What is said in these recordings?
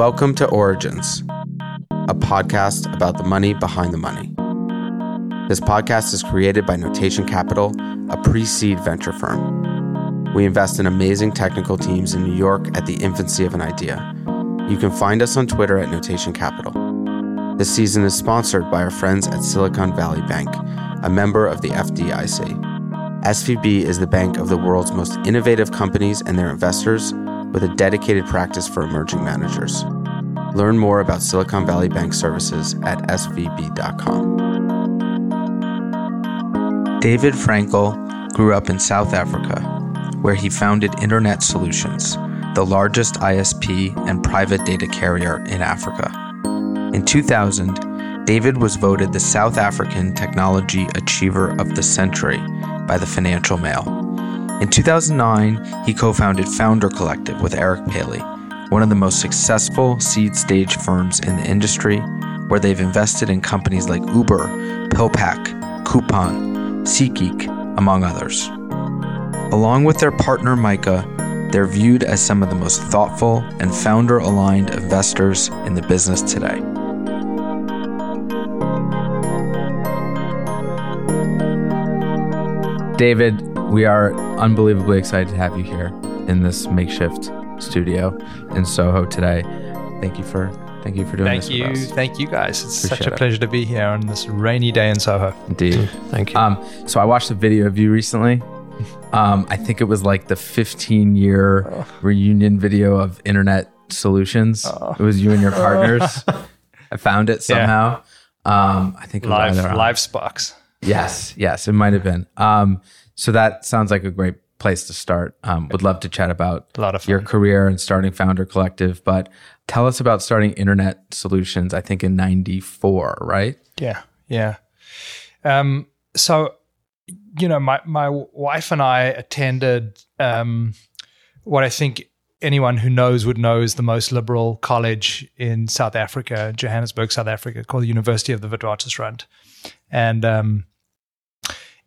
Welcome to Origins, a podcast about the money behind the money. This podcast is created by Notation Capital, a pre seed venture firm. We invest in amazing technical teams in New York at the infancy of an idea. You can find us on Twitter at Notation Capital. This season is sponsored by our friends at Silicon Valley Bank, a member of the FDIC. SVB is the bank of the world's most innovative companies and their investors with a dedicated practice for emerging managers. Learn more about Silicon Valley Bank services at svb.com. David Frankel grew up in South Africa, where he founded Internet Solutions, the largest ISP and private data carrier in Africa. In 2000, David was voted the South African Technology Achiever of the Century by the Financial Mail. In 2009, he co founded Founder Collective with Eric Paley, one of the most successful seed stage firms in the industry, where they've invested in companies like Uber, PillPack, Coupang, SeatGeek, among others. Along with their partner Micah, they're viewed as some of the most thoughtful and founder aligned investors in the business today. David, we are unbelievably excited to have you here in this makeshift studio in Soho today. Thank you for thank you for doing thank this. Thank you, thank you guys. It's Appreciate such a it. pleasure to be here on this rainy day in Soho. Indeed. Thank you. Um, so I watched a video of you recently. Um, I think it was like the 15 year Oh. reunion video of Internet Solutions. Oh. It was you and your partners. I found it Yeah. somehow. Um, I think Live either live sparks. Yes, yes, it might have been. Um, so that sounds like a great place to start. Um, would love to chat about A lot of your career and starting Founder Collective, but tell us about starting Internet Solutions. I think in '94, right? Yeah, yeah. Um, so, you know, my my wife and I attended um, what I think anyone who knows would know is the most liberal college in South Africa, Johannesburg, South Africa, called the University of the Witwatersrand, and um,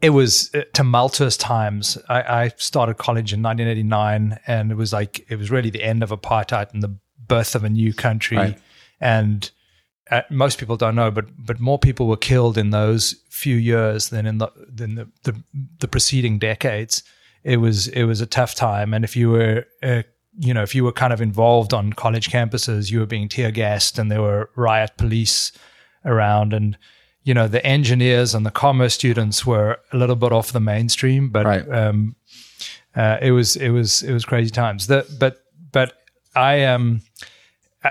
it was uh, tumultuous times. I, I started college in 1989, and it was like it was really the end of apartheid and the birth of a new country, Right. and uh, most people don't know, but but more people were killed in those few years than in the than the the, the preceding decades. It was it was a tough time, and if you were uh, you know if you were kind of involved on college campuses, you were being tear gassed, and there were riot police around, and you know the engineers and the commerce students were a little bit off the mainstream, but Right. um, uh, it was it was it was crazy times. The, but but I um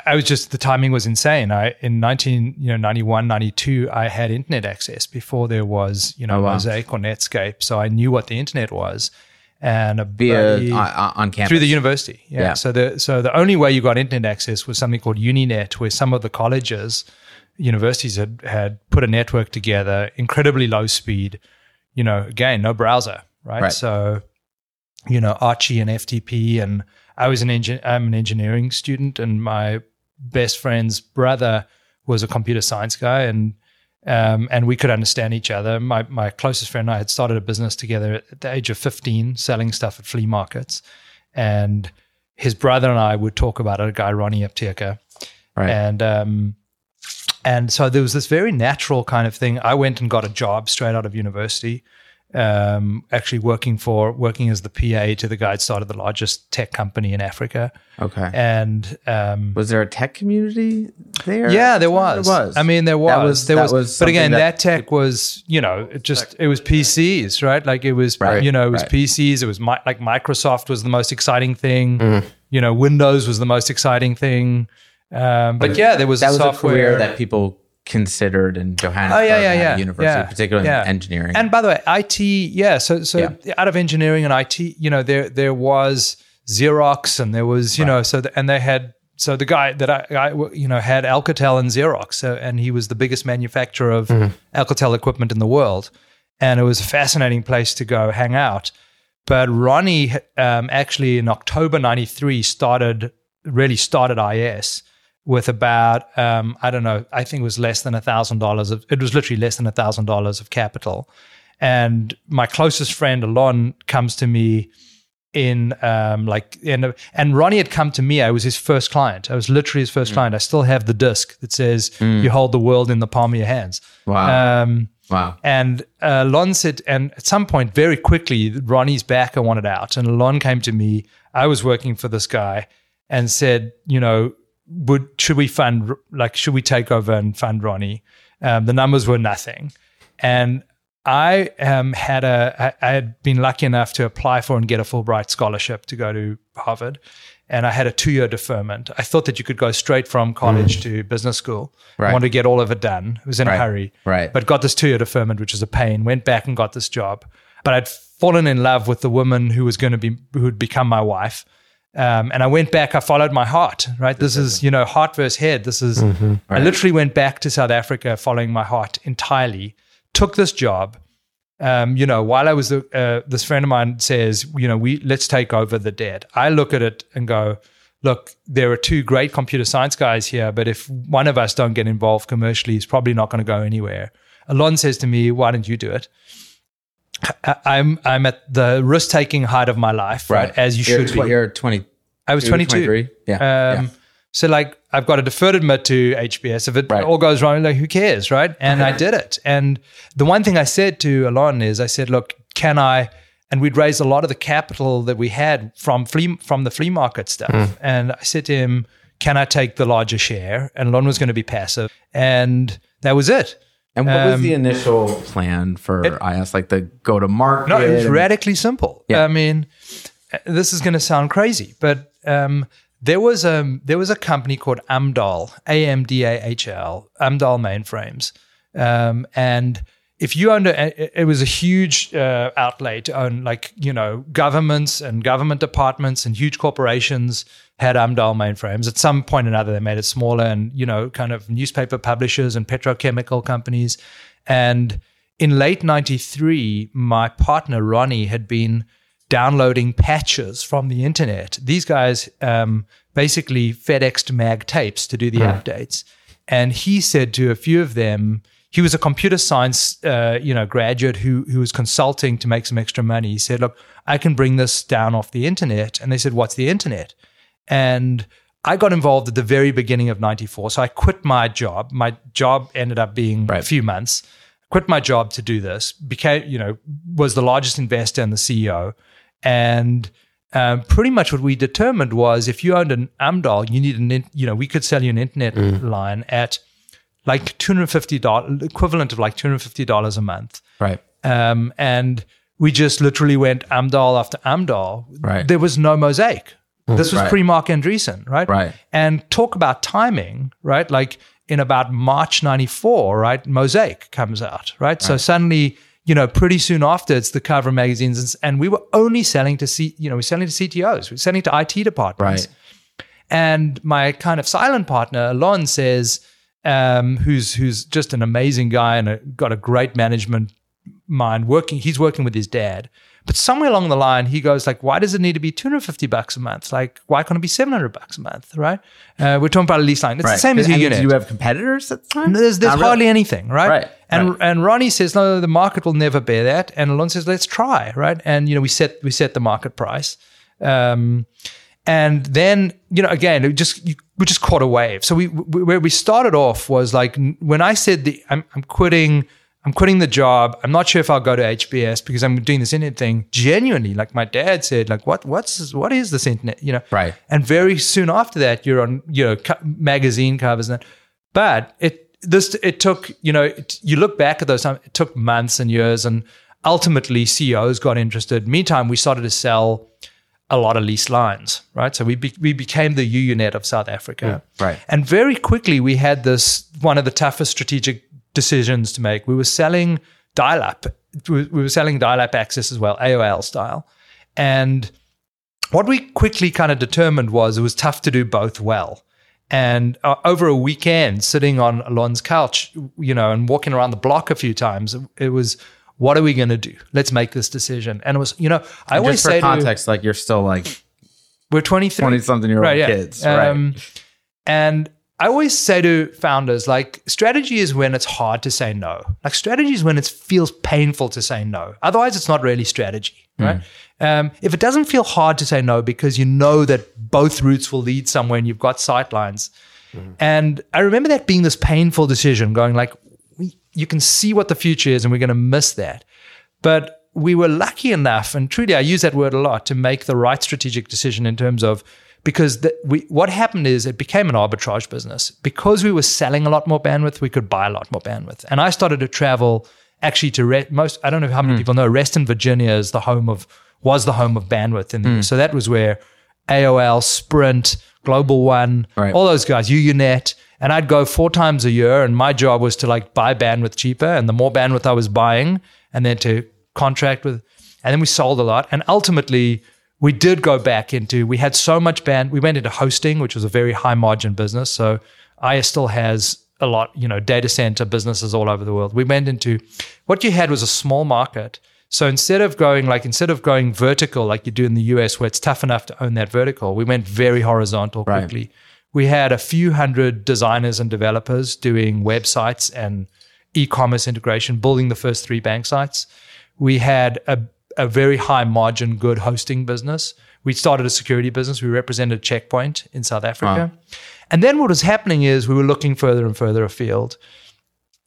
I- was just the timing was insane. I in 19 you know 91 92 I had internet access before there was you know Oh, wow. Mosaic or Netscape, so I knew what the internet was and a Via very- uh, on campus through the university. Yeah. Yeah. So the so the only way you got internet access was something called Uninet, where some of the colleges, universities had had put a network together, incredibly low speed. You know, again, no browser, right? Right. So, you know, Archie and FTP, and I was an engin- I'm an engineering student, and my best friend's brother was a computer science guy, and um, and we could understand each other. My my closest friend and I had started a business together at the age of 15, selling stuff at flea markets, and his brother and I would talk about it. A guy, Ronnie Apteker, right? and um, and so there was this very natural kind of thing. I went and got a job straight out of university, um, actually working for working as the PA to the guy that started the largest tech company in Africa, okay. and um, was there a tech community there? yeah, there was. There was. I mean, there was. Was- there was. was but again, that, that- tech was, you know, it just it was PCs, right? Like it was, Right, you know, it was right. PCs. It was mi- like Microsoft was the most exciting thing. Mm-hmm. You know, Windows was the most exciting thing. Um, but yeah, there was that was software a career that people considered in Johannesburg Oh yeah, yeah, yeah. university, yeah, particularly yeah. in engineering. And by the way, IT, yeah. So, so Yeah. out of engineering and IT, you know, there there was Xerox, and there was, you know, so the, and they had. So the guy that I, I, you know, had Alcatel and Xerox, so, and he was the biggest manufacturer of Alcatel equipment in the world, and it was a fascinating place to go hang out. But Ronnie um, actually in October '93 started really started IS with about um, I don't know I think it was less than a thousand dollars of it was literally less than a thousand dollars of capital, And my closest friend, Alon, comes to me in um, like and and Ronnie had come to me. I was his first client. I was literally his first mm. client. I still have the disc that says mm. "You hold the world in the palm of your hands." Wow. Um, wow. And uh, Lon said, and at some point, very quickly, Ronnie's back. I wanted out, and Lon came to me. I was working for this guy, and said, you know, would should we fund like should we take over and fund Ronnie? Um, the numbers were nothing, and I um, had a I, I had been lucky enough to apply for and get a Fulbright scholarship to go to Harvard, and I had a two year deferment. I thought that you could go straight from college mm. to business school. Right. I wanted to get all of it done. I was in right. a hurry, right? But got this two year deferment, which was a pain. Went back and got this job, but I'd fallen in love with the woman who was going to be who would become my wife. Um, and I went back. I followed my heart. Right. This is you know heart versus head. This is. Mm-hmm. Right. I literally went back to South Africa following my heart entirely took this job. Um, you know, while I was uh, this friend of mine says, you know, we let's take over the dead. I look at it and go, look, there are two great computer science guys here, but if one of us don't get involved commercially, it's probably not going to go anywhere. Alon says to me, why don't you do it? I'm I'm at the risk taking height of my life, right? right as you you're should be. You're 20. I was 22. Yeah. Um, yeah. So like I've got a deferred admit to HBS. If it right. all goes wrong, like who cares, right? And I did it. And the one thing I said to Alon is I said, look, can I and we'd raised a lot of the capital that we had from flea from the flea market stuff. Mm. And I said to him, Can I take the larger share? And Alon was going to be passive. And that was it. And what um, was the um, initial plan for it, IS? Like the go to market? No, it was radically simple. Yeah. I mean, this is going to sound crazy, but um, there was a um, there was a company called Amdahl, A M D A H L, Amdahl Mainframes, um, and if you owned a, it was a huge uh, outlay to own like you know governments and government departments and huge corporations had Amdahl mainframes. At some point or another, they made it smaller, and you know, kind of newspaper publishers and petrochemical companies. And in late '93, my partner Ronnie had been downloading patches from the internet. These guys um, basically FedExed mag tapes to do the mm. updates. And he said to a few of them, he was a computer science, uh, you know, graduate who who was consulting to make some extra money. He said, "Look, I can bring this down off the internet." And they said, "What's the internet?" And I got involved at the very beginning of '94, so I quit my job. My job ended up being right. a few months. Quit my job to do this. Became, you know, was the largest investor and the CEO. And um, pretty much what we determined was if you owned an Amdahl, you need an, you know, we could sell you an internet mm. line at like $250, equivalent of like $250 a month. Right. Um, and we just literally went Amdahl after Amdahl. Right. There was no mosaic. Mm. This was right. pre Marc Andreessen, right? Right. And talk about timing, right? Like in about March 94, right? Mosaic comes out, right? right. So suddenly you know, pretty soon after it's the cover of magazines, and, and we were only selling to C, you know, we're selling to CTOs, we're selling to IT departments. Right. And my kind of silent partner, Alon, says, um, who's who's just an amazing guy and a, got a great management mind. Working, he's working with his dad. But somewhere along the line, he goes like, "Why does it need to be 250 bucks a month? Like, why can't it be 700 bucks a month? Right? Uh, we're talking about a lease line. It's right. the same as your unit. Do you have competitors at the time? There's, there's hardly really. anything, right? Right. And right. and Ronnie says, "No, the market will never bear that." And Alon says, "Let's try." Right? And you know, we set we set the market price. Um, and then you know again it just you, we just caught a wave so we, we, where we started off was like when i said the i'm, I'm quitting I'm quitting the job. I'm not sure if I'll go to HBS because I'm doing this internet thing. Genuinely, like my dad said, like what what's what is this internet? You know, right? And very soon after that, you're on you know magazine covers and that. But it this it took you know it, you look back at those times. It took months and years, and ultimately CEOs got interested. Meantime, we started to sell a lot of lease lines, right? So we be, we became the UUNet of South Africa, yeah, right? And very quickly we had this one of the toughest strategic decisions to make. We were selling dial up. We were selling dial up access as well, AOL style. And what we quickly kind of determined was it was tough to do both well. And uh, over a weekend, sitting on Alon's couch, you know, and walking around the block a few times, it was, what are we going to do? Let's make this decision. And it was, you know, I and always just for say context, to, like you're still like we're 23, 20 something year old right, kids, yeah. right? Um, and I always say to founders, like strategy is when it's hard to say no. Like strategy is when it feels painful to say no. Otherwise, it's not really strategy, right? Um, if it doesn't feel hard to say no because you know that both routes will lead somewhere and you've got sight lines. And I remember that being this painful decision, going like, you can see what the future is, and we're going to miss that. But we were lucky enough, and truly, I use that word a lot, to make the right strategic decision in terms of because the, we, what happened is it became an arbitrage business because we were selling a lot more bandwidth. We could buy a lot more bandwidth, and I started to travel actually to Re- most. I don't know how many hmm. people know Reston, Virginia is the home of was the home of bandwidth in the hmm. so that was where AOL, Sprint, Global One, Right. all those guys, UUNet. And I'd go four times a year, and my job was to like buy bandwidth cheaper. And the more bandwidth I was buying, and then to contract with, and then we sold a lot. And ultimately, we did go back into, we had so much band, we went into hosting, which was a very high margin business. So IS still has a lot, you know, data center businesses all over the world. We went into, what you had was a small market. So instead of going like instead of going vertical like you do in the US where it's tough enough to own that vertical, we went very horizontal Right. We had a few hundred designers and developers doing websites and e-commerce integration, building the first three bank sites. We had a, a very high margin, good hosting business. We started a security business. We represented Checkpoint in South Africa. And then what was happening is we were looking further and further afield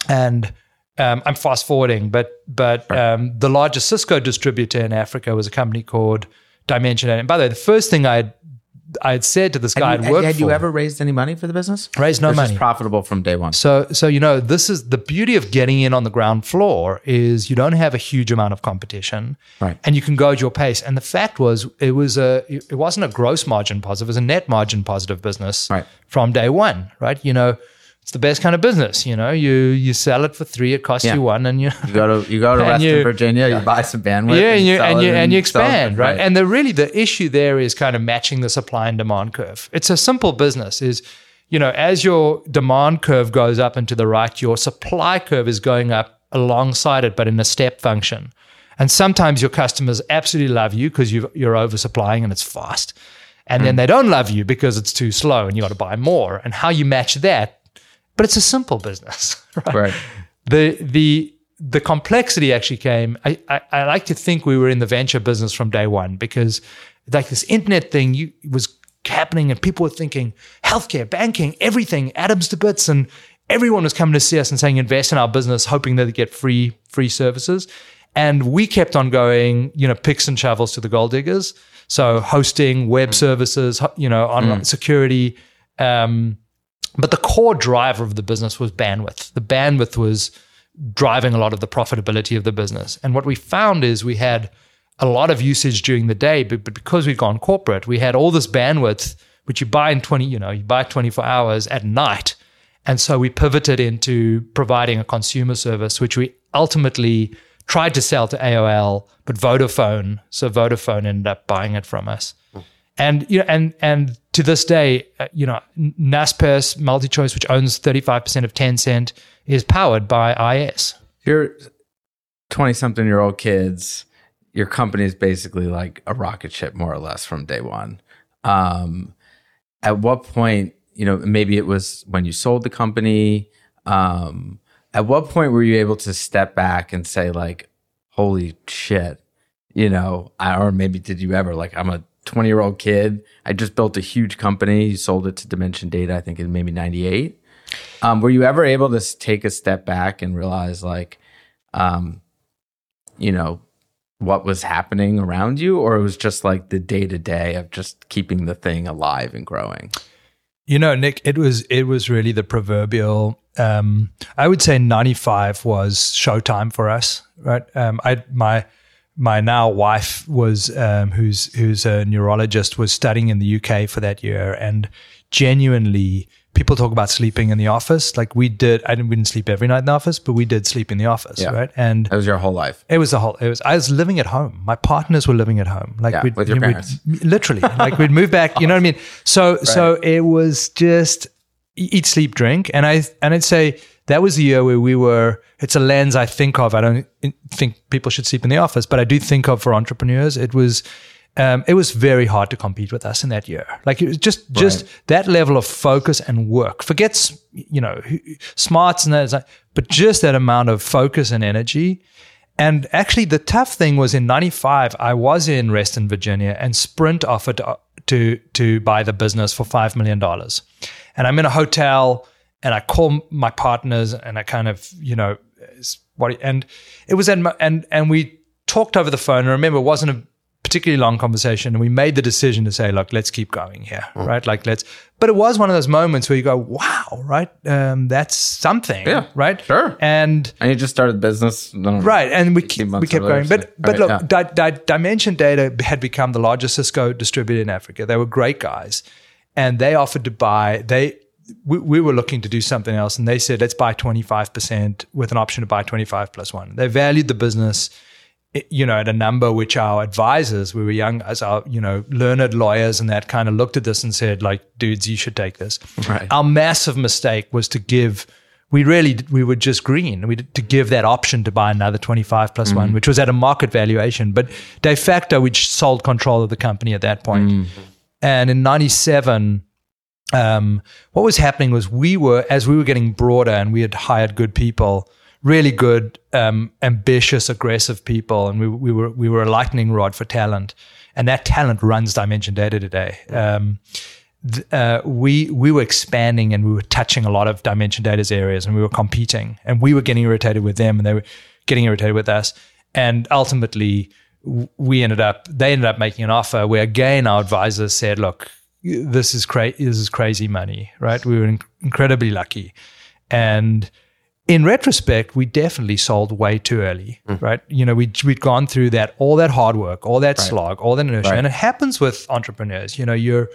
and um, I'm fast forwarding, but but um, the largest Cisco distributor in Africa was a company called Dimension. And by the way, the first thing I I had said to this guy Had, I'd you, worked had for, ever raised any money for the business? Raised no this money. profitable from day one. so so you know this is the beauty of getting in on the ground floor is you don't have a huge amount of competition, Right. And you can go at your pace. And the fact was, it was a it wasn't a gross margin positive; it was a net margin positive business Right. from day one, right? You know. It's the best kind of business, you know. You you sell it for three, it costs Yeah. you one, and you You go to you go to Reston you- Virginia, you buy some bandwidth, yeah, and you and you and you sell it. expand, right? And the really the issue there is kind of matching the supply and demand curve. It's a simple business. Is you know as your demand curve goes up and to the right, your supply curve is going up alongside it, but in a step function. And sometimes your customers absolutely love you because you you're oversupplying and it's fast, and Hmm. then they don't love you because it's too slow and you got to buy more. And how you match that, but it's a simple business, right? right. the the the complexity actually came. I, I, I like to think we were in the venture business from day one because like this internet thing you, was happening and people were thinking healthcare, banking, everything, atoms to bits, and everyone was coming to see us and saying invest in our business, hoping that they get free free services. And we kept on going, you know, picks and shovels to the gold diggers. So hosting, web services, you know, online security. Um, but the core driver of the business was bandwidth. The bandwidth was driving a lot of the profitability of the business. And what we found is we had a lot of usage during the day, but, but because we'd gone corporate, we had all this bandwidth, which you buy in 20, you know, you buy 24 hours at night. And so we pivoted into providing a consumer service, which we ultimately tried to sell to AOL, but Vodafone, so Vodafone ended up buying it from us. Hmm. And you know, and and to this day, uh, you know, Naspers MultiChoice, which owns 35% of Tencent, is powered by IS. You're twenty something year old kids. Your company is basically like a rocket ship, more or less, from day one. Um, at what point, you know, maybe it was when you sold the company. Um, at what point were you able to step back and say, like, "Holy shit," you know, I, or maybe did you ever? Like, I'm a 20 year old kid. I just built a huge company. You sold it to Dimension Data, I think in maybe 98. Um, were you ever able to take a step back and realize, like, um, you know, what was happening around you, or it was just like the day to day of just keeping the thing alive and growing? You know, Nick, it was it was really the proverbial. Um, I would say ninety five was showtime for us, right? Um, I my my now wife was um, who's who's a neurologist was studying in the UK for that year, and genuinely, people talk about sleeping in the office. Like we did, I didn't we didn't sleep every night in the office, but we did sleep in the office, Yeah. right? And That was your whole life. it was the whole. It was. I was living at home. My partners were living at home. Like Yeah, we'd, with your you know, we'd- parents. literally. like we'd move back. You know what I mean? So so it was just eat, sleep, drink, and I and I'd say that was the year where we were. It's a lens I think of. I don't think people should sleep in the office, but I do think of for entrepreneurs. It was. um, it was very hard to compete with us in that year. Like it was just just Right. that level of focus and work. Forgets you know smarts and that, but just that amount of focus and energy. And actually, the tough thing was in '95, I was in Reston, Virginia, and Sprint offered to to, to buy the business for five million dollars. And I'm in a hotel, and I call my partners, and I kind of you know, what and it was my, and and we talked over the phone. And remember, it wasn't a particularly long conversation and we made the decision to say look let's keep going here right like let's but it was one of those moments where you go wow right um, that's something Yeah, right sure. and And you just started business. no, right and we, 18 keep, we kept going but so- but right, look yeah. Di- Di- dimension data had become the largest cisco distributor in africa they were great guys and they offered to buy they we, we were looking to do something else and they said let's buy 25% with an option to buy 25 plus one they valued the business eh, you know, at a number which our advisors, we were young as our, you know, learned lawyers and that kind of looked at this and said, like, dudes, you should take this. Right. Our massive mistake was to give, we really, we were just green. We to give that option to buy another 25 plus one, mm-hmm. which was at a market valuation. But de facto, we sold control of the company at that point. Mm-hmm. And in 97, um, what was happening was we were, as we were getting broader and we had hired good people, really good, um, ambitious, aggressive people, and we, we were we were a lightning rod for talent, and that talent runs Dimension Data today. Um, th- uh, we we were expanding and we were touching a lot of Dimension Data's areas, and we were competing, and we were getting irritated with them, and they were getting irritated with us, and ultimately we ended up they ended up making an offer where again our advisors said, look, this is crazy, this is crazy money, right? We were in- incredibly lucky, and in retrospect, we definitely sold way too early, mm. right? You know, we we'd gone through that all that hard work, all that slog, all that inertia, Right. and it happens with entrepreneurs. You know, you're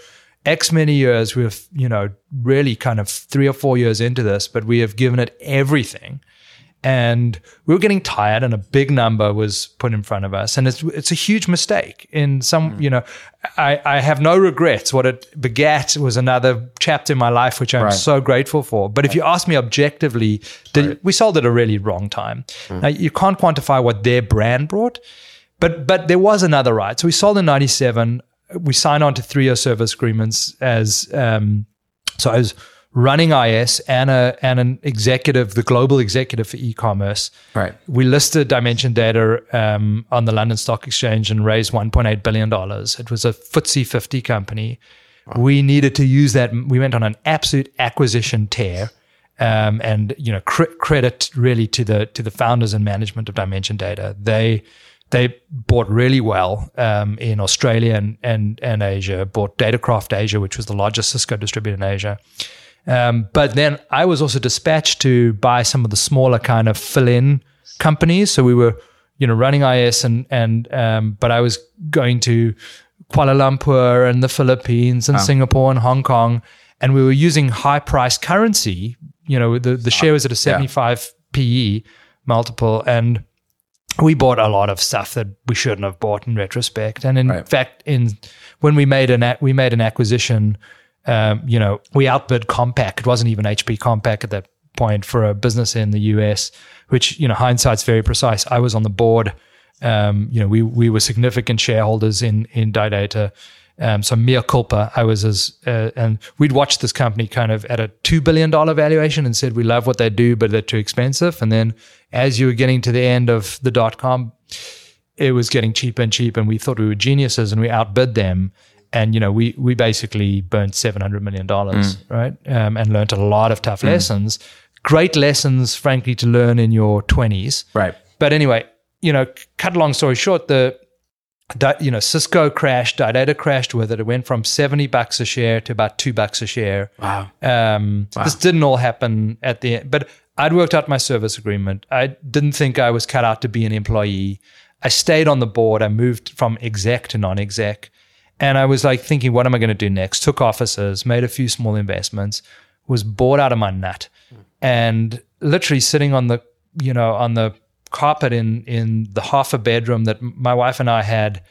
X many years with you know really kind of three or four years into this, but we have given it everything, and we were getting tired, and a big number was put in front of us, and it's it's a huge mistake. In some, you know, I I have no regrets. What it begat was another chapter in my life, which I'm Right. so grateful for. But if you ask me objectively, did, we sold at a really wrong time. Now you can't quantify what their brand brought, but but there was another right. So we sold in '97. We signed on to three-year service agreements as um, so I was running IS and a and an executive, the global executive for e-commerce. Right. We listed Dimension Data um, on the London Stock Exchange and raised 1.8 billion dollars. It was a FTSE 50 company. We needed to use that. We went on an absolute acquisition tear, um, and you know, cr- credit really to the to the founders and management of Dimension Data. They they bought really well um, in Australia and, and and Asia. Bought Datacraft Asia, which was the largest Cisco distributor in Asia. Um, but then I was also dispatched to buy some of the smaller kind of fill-in companies. So we were, you know, running IS and and um, but I was going to Kuala Lumpur and the Philippines and Singapore and Hong Kong, and we were using high-priced currency. You know, the the share was at a seventy-five PE multiple, and we bought a lot of stuff that we shouldn't have bought in retrospect. And in Right. fact, in when we made an we made an acquisition, um, you know, we outbid Compaq. It wasn't even HP Compaq at that point for a business in the US, which you know hindsight's very precise. I was on the board. Um, you know, we we were significant shareholders in in Didata. Um, so mea culpa, I was as, uh, and we'd watched this company kind of at a $2 billion valuation and said, we love what they do, but they're too expensive. And then as you were getting to the end of the dot com, it was getting cheaper and cheaper. And we thought we were geniuses and we outbid them. And, you know, we, we basically burnt $700 million, right? Um, and learned a lot of tough lessons. Great lessons, frankly, to learn in your 20s. Right. But anyway, you know, cut a long story short, the you know Cisco crashed, Data crashed with it. It went from seventy bucks a share to about two bucks a share. Wow. Um, This didn't all happen at the end, but I'd worked out my service agreement. I didn't think I was cut out to be an employee. I stayed on the board. I moved from exec to non-exec, and I was like thinking, what am I going to do next? Took offices, made a few small investments, was bored out of my nut, and literally sitting on the you know on the carpet in in the half a bedroom that my wife and I had.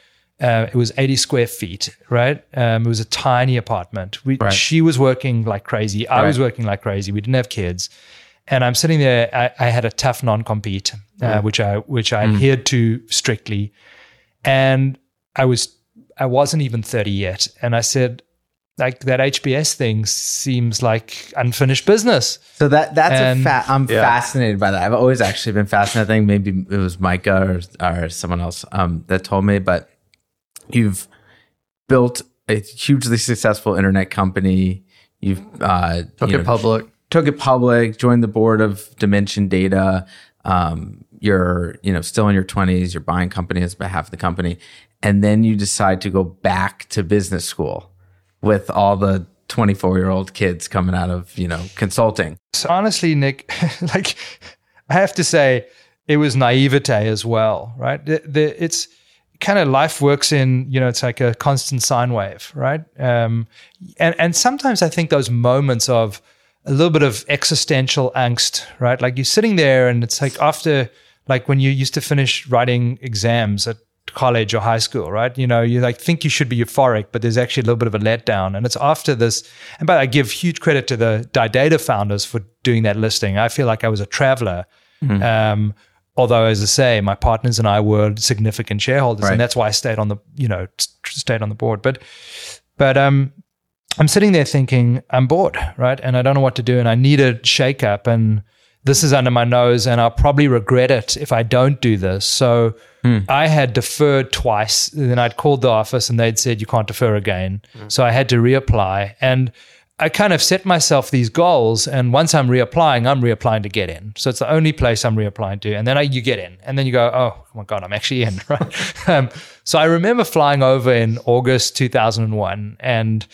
Uh, it was 80 square feet, right? Um, it was a tiny apartment. We, Right. She was working like crazy. I was working like crazy. We didn't have kids, and I'm sitting there. I, I had a tough non-compete, uh, which I which I adhered to strictly, and I was I wasn't even 30 yet. And I said, like that HBS thing seems like unfinished business. So that that's And- a fa- I'm Yeah. fascinated by that. I've always actually been fascinated. I think maybe it was Micah or, or someone else um, that told me, but you've built a hugely successful internet company. You've uh, Took you it public. took it public, joined the board of Dimension Data. Um, you're, you know, still in your 20s. You're buying companies on behalf of the company, and then you decide to go back to business school with all the 24 year old kids coming out of, you know, consulting. So honestly, Nick, like I have to say, it was naivete as well, right? The, the, it's kind of life works in, you know, it's like a constant sine wave, right? Um, and and sometimes I think those moments of a little bit of existential angst, right? Like you're sitting there, and it's like after, like when you used to finish writing exams at college or high school, right? You know, you like think you should be euphoric, but there's actually a little bit of a letdown. And it's after this, and but I give huge credit to the Data founders for doing that listing. I feel like I was a traveler. Um, although, as I say, my partners and I were significant shareholders, Right. and that's why I stayed on the, you know, stayed on the board. But, but um, I'm sitting there thinking, I'm bored, right? And I don't know what to do, and I need a shake up, and this is under my nose, and I'll probably regret it if I don't do this. So I had deferred twice. Then I'd called the office, and they'd said you can't defer again. So I had to reapply, and I kind of set myself these goals, and once I'm reapplying, I'm reapplying to get in. So it's the only place I'm reapplying to, and then I, you get in, and then you go, oh my god, I'm actually in, right? um, so I remember flying over in August 2001, and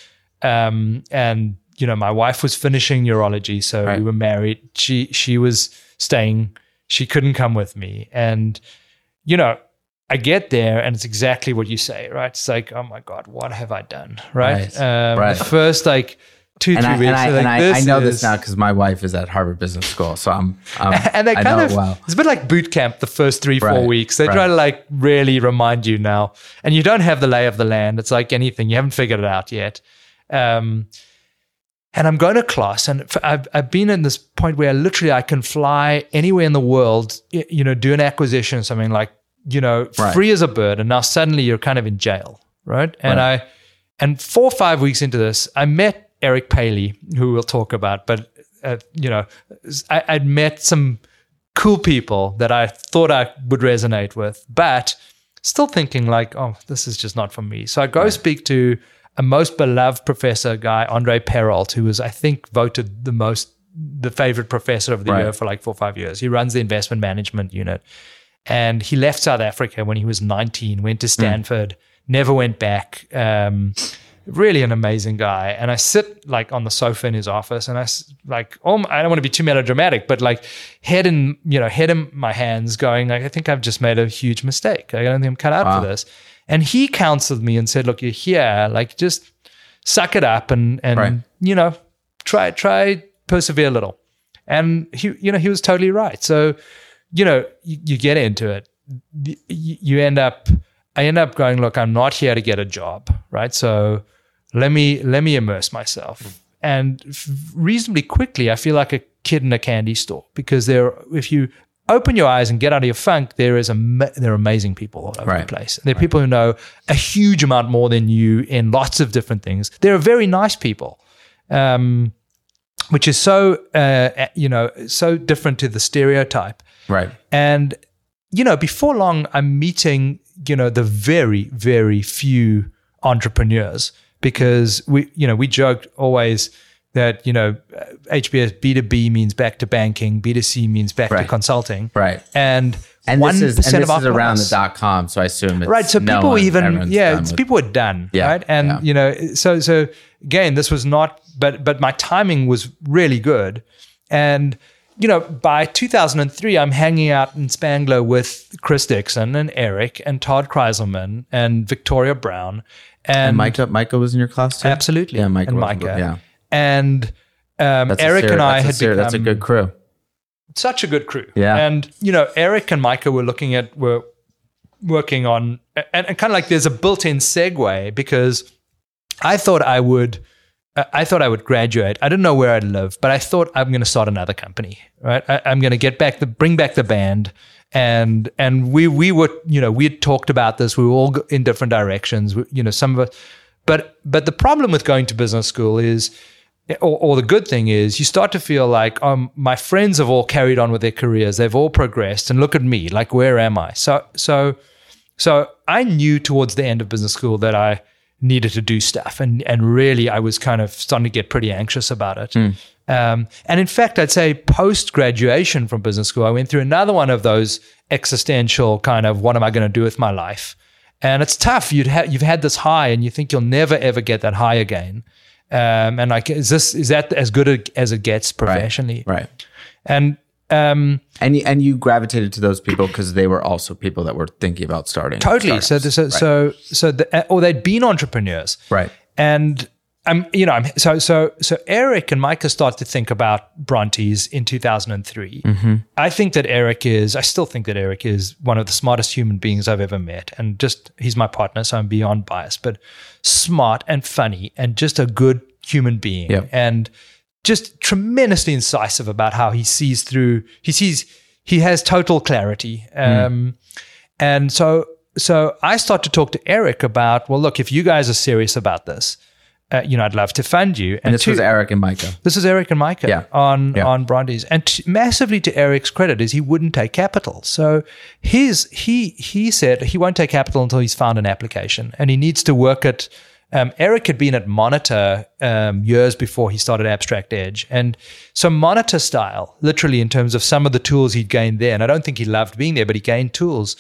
um, and you know my wife was finishing urology, so Right. we were married. She she was staying. She couldn't come with me, and you know. I get there and it's exactly what you say, right? It's like, oh my god, what have I done, right? Right. Um, Right. The first like two, and three I, weeks, and I, like, and I, I this know this now because my wife is at Harvard Business School, so I'm, and they I kind know of it well. it's a bit like boot camp the first three four weeks they right. try to like really remind you now and you don't have the lay of the land it's like anything you haven't figured it out yet um and I'm going to class, and I've, I've been in this point where literally I can fly anywhere in the world, you know, do an acquisition, something like, you know, Right. free as a bird, and now suddenly you're kind of in jail, right? And Right. I, and four or five weeks into this, I met Eric Paley, who we'll talk about, but uh, you know, I, I'd met some cool people that I thought I would resonate with, but still thinking like, oh, this is just not for me. So I go speak to a most beloved professor guy, Andre Perold, who was, I think, voted the most the favorite professor of the Right. year for like four or five years. He runs the investment management unit. And he left South Africa when he was 19, went to Stanford, never went back. Um, really an amazing guy. And I sit like on the sofa in his office and I like, oh, I don't want to be too melodramatic, but like head in, you know, head in my hands going, like, I think I've just made a huge mistake. I don't think I'm cut out Wow. for this. And he counseled me and said, look, you're here, like just suck it up and, and, Right. you know, try, try, persevere a little. And he, you know, he was totally right. So, you know, you, you get into it. Y- y- You end up, I end up going, look, I'm not here to get a job, right? So let me let me immerse myself. And reasonably quickly, I feel like a kid in a candy store because there, if you open your eyes and get out of your funk, there is a there are amazing people all over Right. the place. There are people who know a huge amount more than you in lots of different things. There are very nice people. Um, which is so uh, you know so different to the stereotype Right. and you know before long i'm meeting you know the very very few entrepreneurs because we you know we joked always that you know hbs b2b means back to banking b2c means back to consulting Right. and And 1% this is and 1% this of is around the dot com, so I assume it's right so no people one- even yeah it's, with- people were done Yeah, right and yeah. you know so so again this was not but but my timing was really good and you know by 2003 i'm hanging out in spangler with chris dixon and eric and todd krizelman and victoria brown and, And Micah, Micah was in your class too. absolutely Yeah, Micah and was- micah yeah. and um, eric ser- and i had ser- become that's a good crew. such a good crew. Yeah. And, you know, Eric and Micah were looking at, were working on, and, and kind of like there's a built in segue because I thought I would, I thought I would graduate. I didn't know where I'd live, but I thought I'm going to start another company, right? I, I'm going to get back the, bring back the band and and we we were you know we had talked about this. We were all in different directions. We- You know, some of us, but but the problem with going to business school is. Or, or the good thing is, you start to feel like, um, my friends have all carried on with their careers. They've all progressed, and look at me. Like, where am I? So, so so I knew towards the end of business school that I needed to do stuff, and and really I was kind of starting to get pretty anxious about it. Um, and in fact, I'd say post graduation from business school, I went through another one of those existential kind of what am I going to do with my life? And it's tough. You'd ha- you've had this high, and you think you'll never ever get that high again. Um, and like, is this is that as good as it gets professionally? Right. And um, And you, and you gravitated to those people because they were also people that were thinking about starting. totally. So, so, so, so, the, or they'd been entrepreneurs, right. and I'm, you know, I'm, so, so, so Eric and Micah started to think about Brontes in 2003. I think that Eric is, I still think that Eric is one of the smartest human beings I've ever met, and just he's my partner, so I'm beyond biased, but smart and funny, and just a good human being, Yep. and just tremendously incisive about how he sees through. He sees, he has total clarity, um, and so, so I start to talk to Eric about, well, look, if you guys are serious about this, uh, you know, I'd love to fund you. And this two- was Eric and Micah. this is Eric and Micah Yeah. on Yeah. on Brontes, and t- massively to Eric's credit is he wouldn't take capital. So his he he said he won't take capital until he's found an application, and he needs to work at. Um, Eric had been at Monitor um, years before he started Abstract Edge, and so Monitor style, literally in terms of some of the tools he'd gained there. And I don't think he loved being there, but he gained tools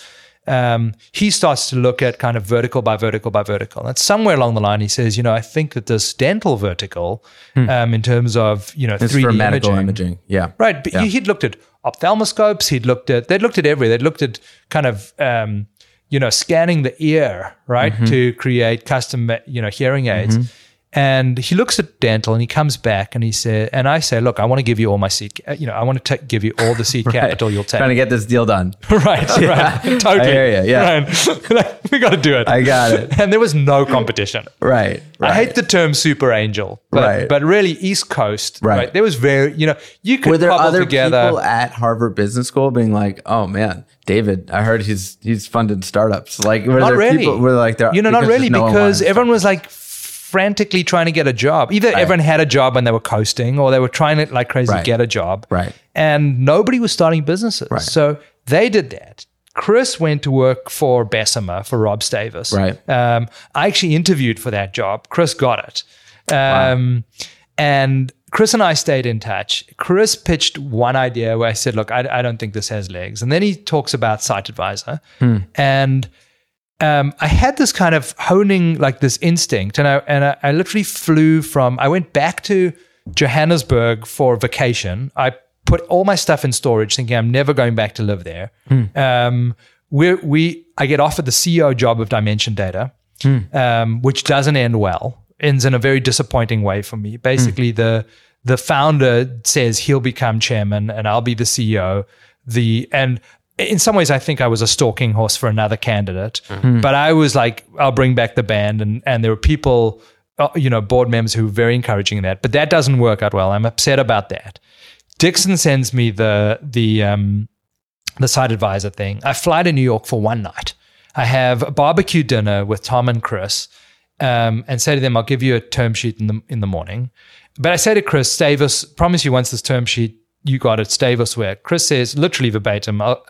um, he starts to look at kind of vertical by vertical by vertical. And somewhere along the line, he says, you know, I think that this dental vertical, um, in terms of you know, It's 3D medical imaging, imaging. Yeah. right? But he- he'd looked at ophthalmoscopes. He'd looked at they'd looked at every. They'd looked at kind of um, you know scanning the ear right Mm-hmm. to create custom you know hearing aids. And he looks at dental and he comes back and he said, and I say, look, I want to give you all my seat, uh, you know, I want to give you all the seed capital you'll take. Trying to get this deal done. right, right, totally. I hear you, yeah. Right. Like, we got to do it. I got it. And there was no competition. Right. right. I hate the term super angel, but, Right. but really East Coast, Right. right. There was very, you know, you could Were there other together. people at Harvard Business School being like, "Oh man, David, I heard he's he's funded startups." Like, were not there really. people were like, there, you know, not really, no because everyone was like frantically trying to get a job. Either everyone had a job and they were coasting, or they were trying to like crazy Right. get a job. Right. And nobody was starting businesses. So they did that. Chris went to work for Bessemer for Rob Stavis. Right. Um, I actually interviewed for that job. Chris got it. Um, And Chris and I stayed in touch. Chris pitched one idea where I said, "Look, I, I don't think this has legs." And then he talks about Site Advisor, and um, I had this kind of honing, like this instinct, and I and I, I literally flew from. I went back to Johannesburg for vacation. I put all my stuff in storage, thinking I'm never going back to live there. Um, we we I get offered the CEO job of Dimension Data, um, which doesn't end well. Ends in a very disappointing way for me. Basically, the the founder says he'll become chairman and I'll be the CEO. The and in some ways, I think I was a stalking horse for another candidate. But I was like, I'll bring back the band, and and there were people, uh, you know, board members who were very encouraging in that. But that doesn't work out well. I'm upset about that. Dixon sends me the the um, the site advisor thing. I fly to New York for one night. I have a barbecue dinner with Tom and Chris, um, and say to them, "I'll give you a term sheet in the in the morning." But I say to Chris, Stavis, promise you once this term sheet, you got it, Stavis where. Chris says, literally verbatim, I'll,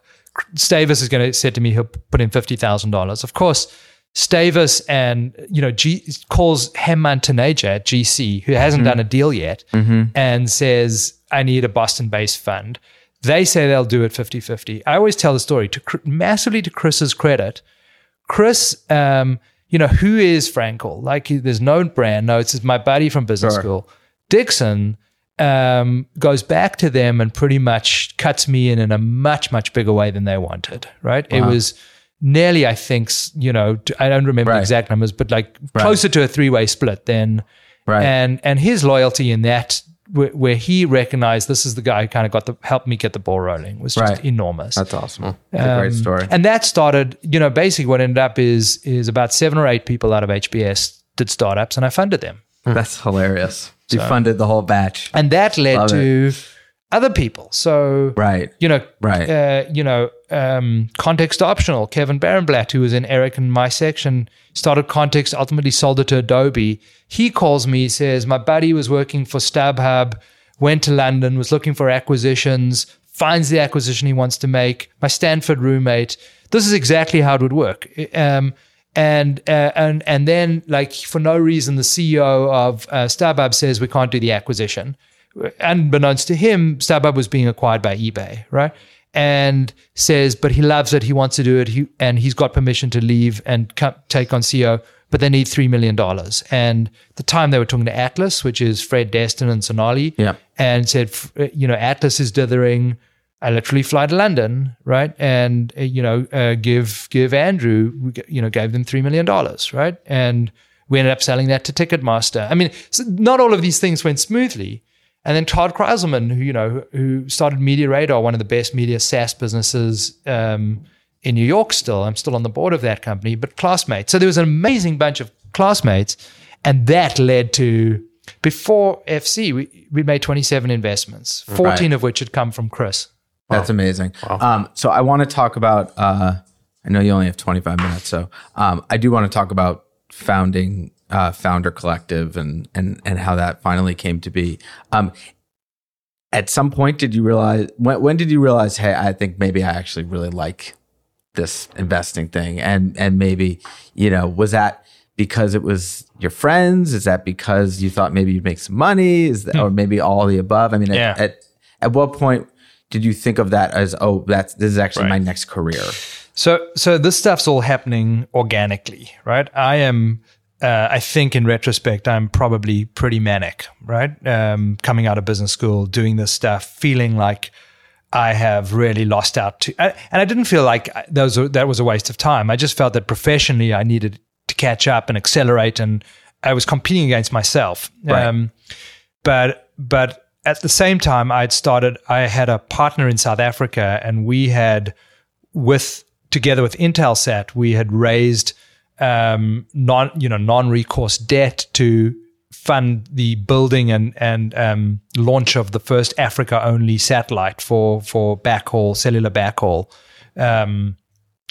Stavis is going to say to me, he'll put in $50,000. Of course, Stavis and, you know, G, calls Hemant Taneja at GC, who hasn't done a deal yet, and says, I need a Boston based fund. They say they'll do it 50 50. I always tell the story to massively to Chris's credit. Chris, um, you know, who is Frankel? Like, there's no brand. No, it's my buddy from business Sure. school. Dixon um, goes back to them and pretty much cuts me in in a much, much bigger way than they wanted, right? It was nearly, I think, you know, I don't remember the Right. exact numbers, but like closer to a three way split than, Right. and, and his loyalty in that, where, where he recognized this is the guy who kind of got the, helped me get the ball rolling was just Right. enormous. That's awesome. It's a great Um, story. And that started, you know, basically what ended up is is about seven or eight people out of HBS did startups, and I funded them, That's hilarious. You funded the whole batch. and that led Love to other people. So Right. you know, Right. uh, you know, um, context optional. Kevin Barenblat, who was in Eric and my section, started context, ultimately sold it to Adobe. He calls me, says, My buddy was working for StubHub, went to London, was looking for acquisitions, finds the acquisition he wants to make. My Stanford roommate. This is exactly how it would work. Um, and uh, and and then like for no reason, the CEO of uh, StubHub says we can't do the acquisition. Unbeknownst to him, StubHub was being acquired by eBay, right? And says, but he loves it. He wants to do it. He, and he's got permission to leave and come, take on CEO, but they need $3 million. And the time they were talking to Atlas, which is Fred Destin and Sonali, Yeah. and said, you know, Atlas is dithering. I literally fly to London, right, and uh, you know, uh, give give Andrew, you know, gave them three million dollars, right, and we ended up selling that to Ticketmaster. I mean, so not all of these things went smoothly. And then Todd Krizelman, who you know, who started Media Radar, one of the best media SaaS businesses um, in New York. Still, I'm still on the board of that company, but classmates. So there was an amazing bunch of classmates, and that led to before FC, we, we made 27 investments, 14 Right. of which had come from Chris. That's amazing. Um, so I want to talk about. Uh, I know you only have 25 minutes, so um, I do want to talk about founding uh, Founder Collective and and and how that finally came to be. Um, at some point, did you realize when when did you realize? Hey, I think maybe I actually really like this investing thing, and and maybe you know was that because it was your friends? Is that because you thought maybe you'd make some money? Is that, or maybe all the above? I mean, at- at at what point did you think of that as oh that's this is actually my next career So, so this stuff's all happening organically, right? I am, uh, I think in retrospect, I'm probably pretty manic, right? Um, coming out of business school, doing this stuff, feeling like I have really lost out to, and I didn't feel like I- that was a, that was a waste of time. I just felt that professionally I needed to catch up and accelerate, and I was competing against myself. Right. Um, but but at the same time, I'd started. I had a partner in South Africa, and we had with together with Intelsat, we had raised um, non you know non recourse debt to fund the building and and um, launch of the first Africa only satellite for for backhaul cellular backhaul. Um,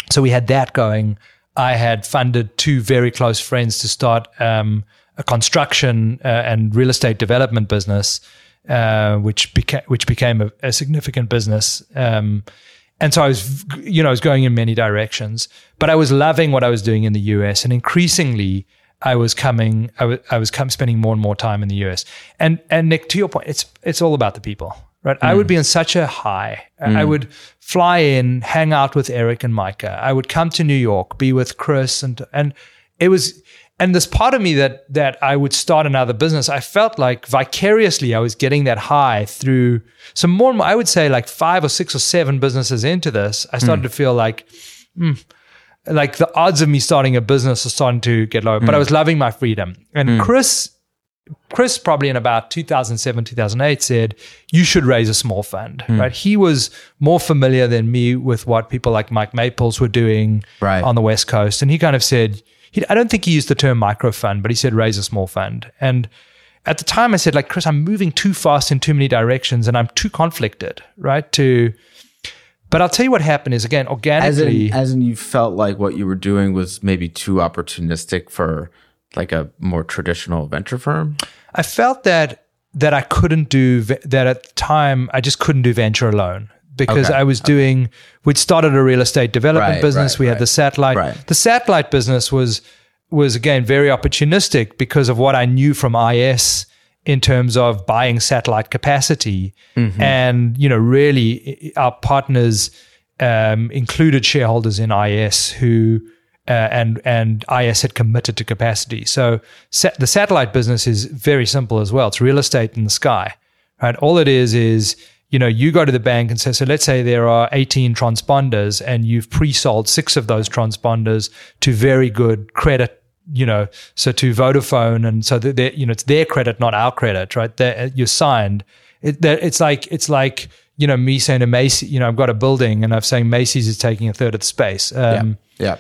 so we had that going. I had funded two very close friends to start um, a construction uh, and real estate development business, uh, which became which became a, a significant business. Um, and so I was, you know, I was going in many directions, but I was loving what I was doing in the US, and increasingly I was coming, I was, I was come spending more and more time in the US. And and Nick, to your point, it's it's all about the people, right? I would be in such a high. I would fly in, hang out with Eric and Micah. I would come to New York, be with Chris, and and it was. And this part of me that that I would start another business, I felt like vicariously I was getting that high through some more. and more- I would say like five or six or seven businesses into this, I started hmm. to feel like hmm, like the odds of me starting a business are starting to get lower, but I hmm. was loving my freedom. And Chris, Chris probably in about 2007, 2008 said, you should raise a small fund, right? He was more familiar than me with what people like Mike Maples were doing Right. on the West Coast. And he kind of said, he, I don't think he used the term micro fund, but he said, raise a small fund. And at the time I said, like, Chris, I'm moving too fast in too many directions and I'm too conflicted, right? To, but I'll tell you what happened is again, as organically. in as in you felt like what you were doing was maybe too opportunistic for like a more traditional venture firm I felt that that I couldn't do that at the time. I just couldn't do venture alone because Okay. I was doing. We'd started a real estate development Right, business. right, we right. had the satellite. The satellite business was was again very opportunistic because of what I knew from IS in terms of buying satellite capacity, Mm-hmm. and you know, really, our partners um, included shareholders in IS who uh, and and IS had committed to capacity. So the satellite business is very simple as well. It's real estate in the sky, right? All it is is you know you go to the bank and say, so let's say there are 18 transponders and you've pre-sold six of those transponders to very good credit. You know, so to Vodafone, and so that they're- you know it's their credit, not our credit, right? They're, you're signed. It, it's like it's like you know me saying to Macy, you know, I've got a building, and I'm saying Macy's is taking a third of the space. Um, yeah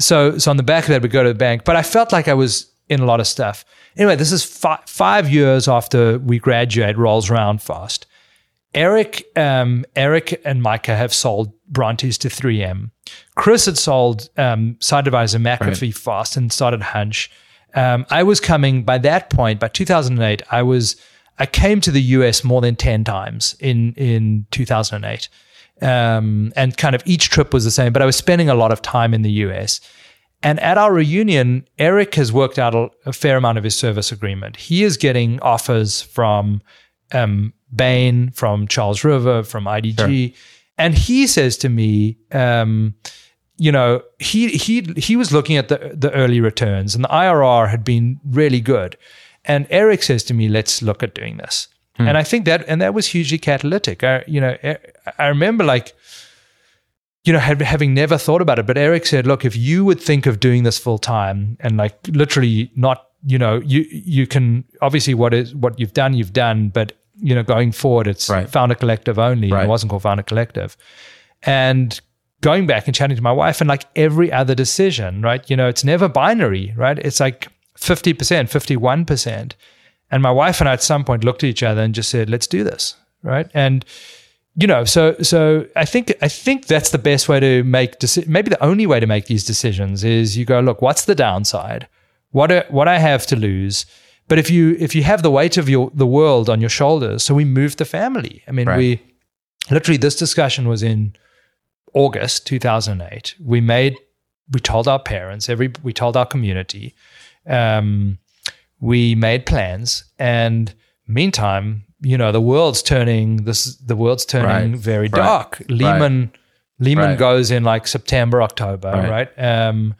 so so on the back of that we go to the bank but i felt like i was in a lot of stuff anyway this is fi- five years after we graduate rolls around fast eric um, eric and micah have sold Brontes to 3M. Chris had sold um, Site Advisor McAfee fast and started Hunch. Um, I was coming by that point, by 2008, I was I came to the US more than 10 times in in 2008. Um, and kind of each trip was the same, but I was spending a lot of time in the US. And at our reunion, Eric has worked out a, a fair amount of his service agreement. He is getting offers from um, Bain, from Charles River, from IDG. Sure. And he says to me, um, you know, he he he was looking at the the early returns, and the IRR had been really good. And Eric says to me, "Let's look at doing this." Hmm. And I think that and that was hugely catalytic. I, you know, I remember like, you know, having never thought about it, but Eric said, "Look, if you would think of doing this full time and like literally not, you know, you you can obviously what is what you've done, you've done, but you know, going forward, it's right. Founder Collective only. Right. It wasn't called Founder Collective, and going back and chatting to my wife and like every other decision, right? You know, it's never binary, right? It's like 50%, 51%. And my wife and I at some point looked at each other and just said, let's do this, right? And, you know, so so I think I think that's the best way to make deci- maybe the only way to make these decisions is you go look what's the downside, what what I have to lose, but if you if you have the weight of your the world on your shoulders, so we moved the family. I mean, right. we literally this discussion was in August 2008, we made, we told our parents, every, we told our community, um, we made plans, and meantime, you know, the world's turning. This, the world's turning right. very dark. Right. Lehman, right. Lehman goes in like September, October, right? Um,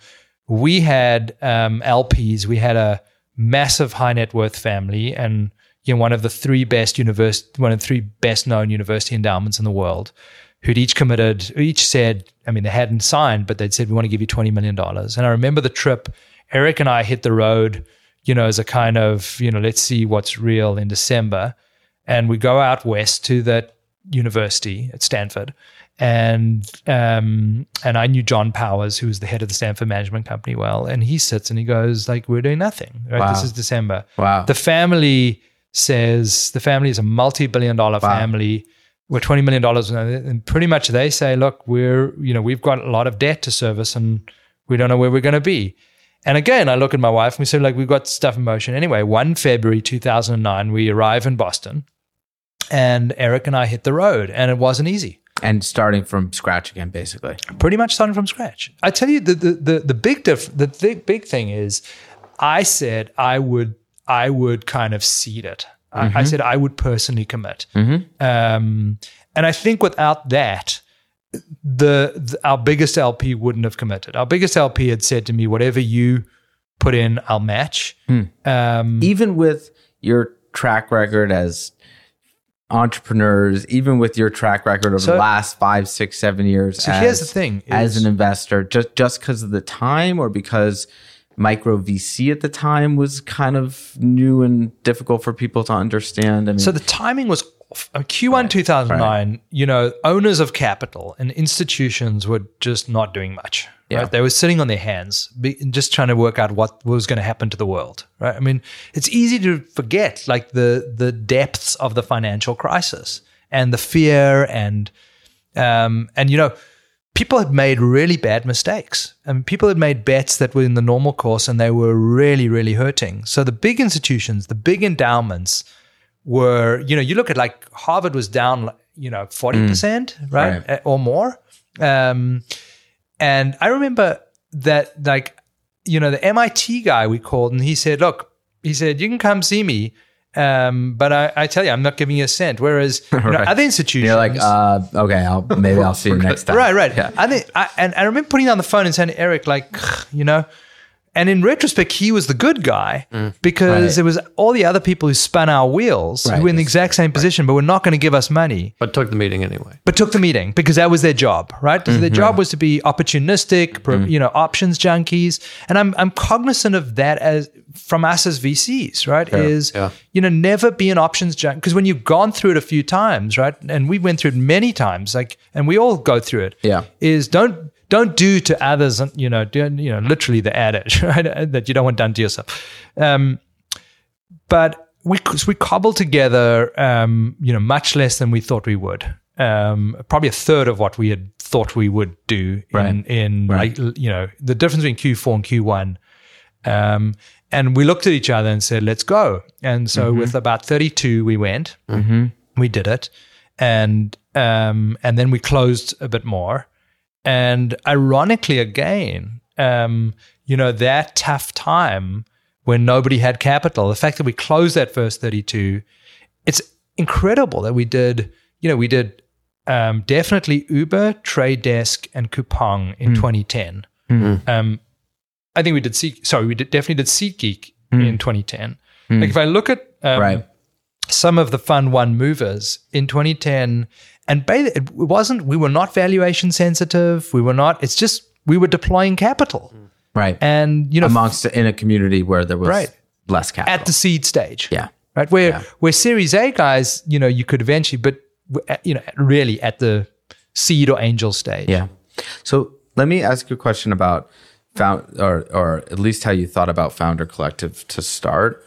we had um, LPs. We had a massive high net worth family, and you know, one of the three best university, one of the three best known university endowments in the world who'd each committed, each said, I mean, they hadn't signed, but they'd said, we want to give you $20 million. And I remember the trip, Eric and I hit the road, you know, as a kind of, you know, let's see what's real in December. And we go out west to that university at Stanford. And um, and I knew John Powers, who was the head of the Stanford Management Company, well. And he sits and he goes, like, we're doing nothing. Right. Wow. This is December. Wow. The family says the family is a multi-billion dollar wow. family we're $20 million. And pretty much they say, look, we're, you know, we've got a lot of debt to service and we don't know where we're going to be. And again, I look at my wife and we say, like, we've got stuff in motion. Anyway, 1 February 2009, we arrive in Boston and Eric and I hit the road and it wasn't easy. And starting from scratch again, basically. Pretty much starting from scratch. I tell you, the, the, the, the big diff- the big, big thing is I said I would, I would kind of seed it. Mm-hmm. I, I, said I would personally commit. Mm-hmm. Um, and I think without that, the, the, our biggest LP wouldn't have committed. Our biggest LP had said to me, "Whatever you put in, I'll match." Mm. Um, even with your track record as entrepreneurs, even with your track record over so, the last five, six, seven years. So as, here's the thing: as an investor, just just because of the time, or because micro VC at the time was kind of new and difficult for people to understand. I mean, so the timing was off. Q1 right, 2009, right. you know, owners of capital and institutions were just not doing much. Yeah. Right? They were sitting on their hands, just trying to work out what was going to happen to the world. Right? I mean, it's easy to forget like the the depths of the financial crisis and the fear and um, and you know people had made really bad mistakes. Mean, people had made bets that were in the normal course and they were really, really hurting. So the big institutions, the big endowments were, you know, you look at like Harvard was down, you know, 40%, mm, right? right? Or more. Um, and I remember that, like, you know, the MIT guy we called and he said, look, he said, you can come see me um, but I, I, tell you, I'm not giving you a cent. Whereas you know, other institutions, you're like, uh, okay, I'll, maybe I'll see you next time. Right, right. Yeah. I think, I, and I remember putting on the phone and saying Eric, like, you know, and in retrospect, he was the good guy mm, because right. it was all the other people who spun our wheels right. who were in the exact same position, right. but were not going to give us money. But took the meeting anyway. But took the meeting because that was their job, right? Mm-hmm. Their job was to be opportunistic, mm-hmm. you know, options junkies. And I'm I'm cognizant of that as from us as VCs, right? Is yeah. you know never be an options junkie because when you've gone through it a few times, right? And we went through it many times, like, and we all go through it. Yeah, is don't don't do to others, you know, do, you know, literally the adage, right? that you don't want done to yourself. Um, but we we cobbled together, um, you know, much less than we thought we would. Um, probably a third of what we had thought we would do in, Right. in Right. like, you know, the difference between Q4 and Q1. Um, and we looked at each other and said, let's go. And so with about 32, we went, we did it. And, um, and then we closed a bit more. And ironically, again, um, you know, that tough time when nobody had capital, the fact that we closed that first 32, it's incredible that we did, you know, we did um, definitely Uber, Trade Desk, and Coupang in 2010. Um, I think we did Seat, sorry, we did, definitely did SeatGeek in 2010. Like if I look at um, Right. Some of the Fund One movers in 2010, and it wasn't, we were not valuation sensitive. We were not, it's just, we were deploying capital. Right. And, you know, Amongst in a community where there was Right. less capital. at the seed stage. yeah. Right. Where, Yeah. where Series A guys, you know, you could eventually, but, you know, really at the seed or angel stage. Yeah. So let me ask you a question about found or or at least how you thought about Founder Collective to start.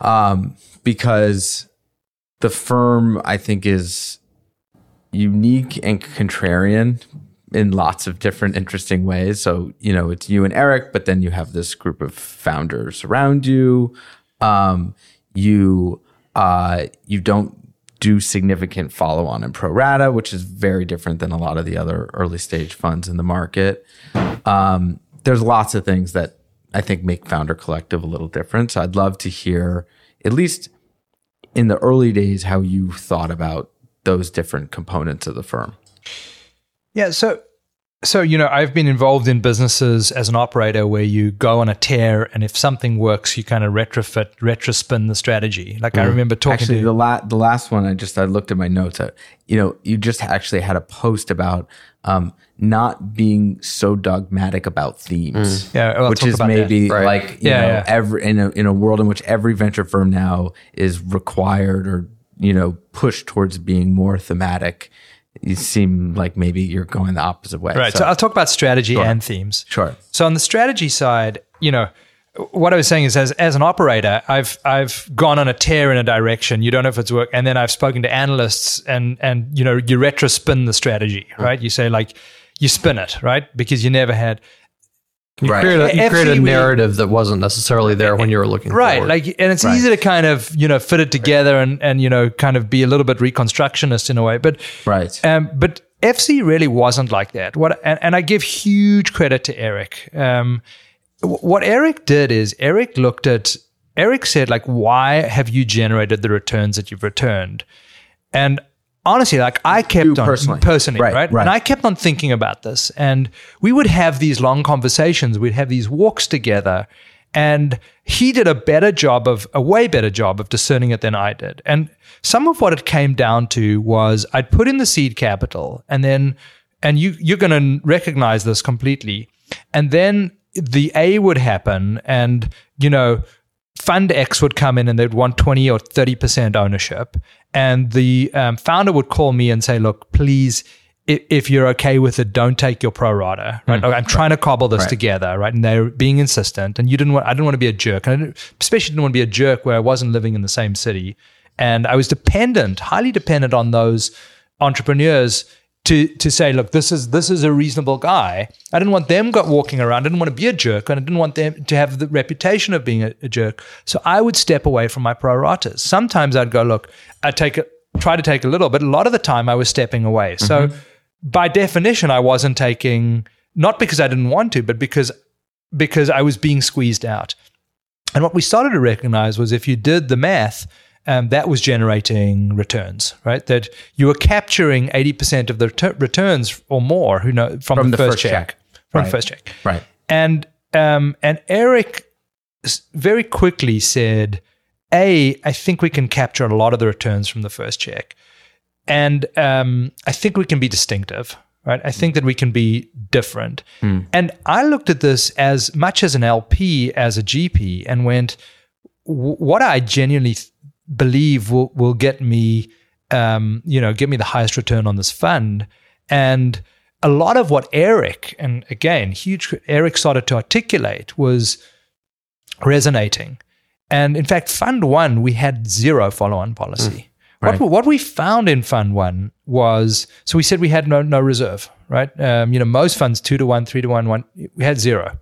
Um, because the firm I think is unique and contrarian in lots of different interesting ways. So, you know, it's you and Eric, but then you have this group of founders around you. Um, you uh, you don't do significant follow on and pro rata, which is very different than a lot of the other early stage funds in the market. Um, there's lots of things that I think make Founder Collective a little different. So I'd love to hear, at least in the early days, how you thought about those different components of the firm. Yeah. So, so you know, I've been involved in businesses as an operator where you go on a tear, and if something works, you kind of retrofit, retrospin the strategy. Like I remember talking Actually, to the la- the last one, I just I looked at my notes. Uh, you know, you just actually had a post about um, not being so dogmatic about themes. Yeah, I'll which is maybe Right. like you Yeah, know yeah. every in a in a world in which every venture firm now is required or you know pushed towards being more thematic. You seem like maybe you're going the opposite way. right. So, I'll talk about strategy and themes. sure. So on the strategy side, you know, what I was saying is as as an operator, I've I've gone on a tear in a direction. You don't know if it's work, and then I've spoken to analysts, and and you know you retrospin the strategy, mm. right? You say like you spin it, right? Because you never had You Right. create a, you FC create a we- narrative that wasn't necessarily there when you were looking right forward. like and it's easy to kind of you know fit it together and and you know kind of be a little bit reconstructionist in a way but Right. um but fc really wasn't like that what and, and i give huge credit to eric um what eric did is eric looked at eric said like why have you generated the returns that you've returned and honestly like i kept You on personally. personally Right, right, right. and i kept on thinking about this. And we would have these long conversations. We'd have these walks together. And he did a better job of a way better job of discerning it than i did. And some of what it came down to was i'd put in the seed capital and then and you you're going to recognize this completely. And then the a would happen and you know fund X would come in and they'd want 20 or 30% ownership. And the um, founder would call me and say, look, please, if, if you're okay with it, don't take your pro rata. Right. Like, I'm trying to cobble this together. Right. And they're being insistent. And you didn't want, I didn't want to be a jerk. And I didn't, especially didn't want to be a jerk where I wasn't living in the same city. And I was dependent, highly dependent on those entrepreneurs to to say, look, this is this is a reasonable guy. I didn't want them got walking around. I didn't want to be a jerk, and I didn't want them to have the reputation of being a, a jerk. So I would step away from my pro ratas. Sometimes I'd go, look, I take it, try to take a little, but a lot of the time I was stepping away. So mm-hmm. by definition, I wasn't taking not because I didn't want to, but because because I was being squeezed out. And what we started to recognize was if you did the math, um, that was generating returns, right? That you were capturing 80% of the retur- returns or more who know, from, From the, the first, first check. check. From Right. the first check. Right. And, um, and Eric very quickly said, A, I think we can capture a lot of the returns from the first check. And um, I think we can be distinctive, right? I think that we can be different. And I looked at this as much as an LP as a GP and went, what I genuinely believe will, will get me, um, you know, get me the highest return on this fund. And a lot of what Eric, and again, huge, Eric started to articulate was resonating. And in fact, Fund One, we had zero follow on policy. What, Right. we- what we found in Fund One was so we said we had no no reserve, right? Um, you know, most funds two to one, three to one, one we had zero.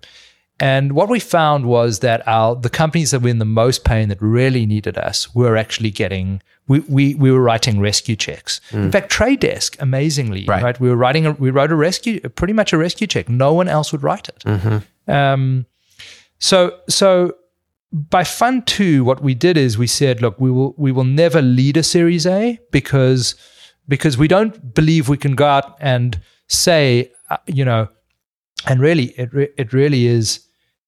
And what we found was that our the companies that were in the most pain that really needed us were actually getting we we, we were writing rescue checks. In fact, Trade Desk, amazingly, Right. right. We were writing a, we wrote a rescue pretty much a rescue check. No one else would write it. Um, so so by fund two, what we did is we said, look, we will we will never lead a Series A because because we don't believe we can go out and say, uh, you know, and really it re- it really is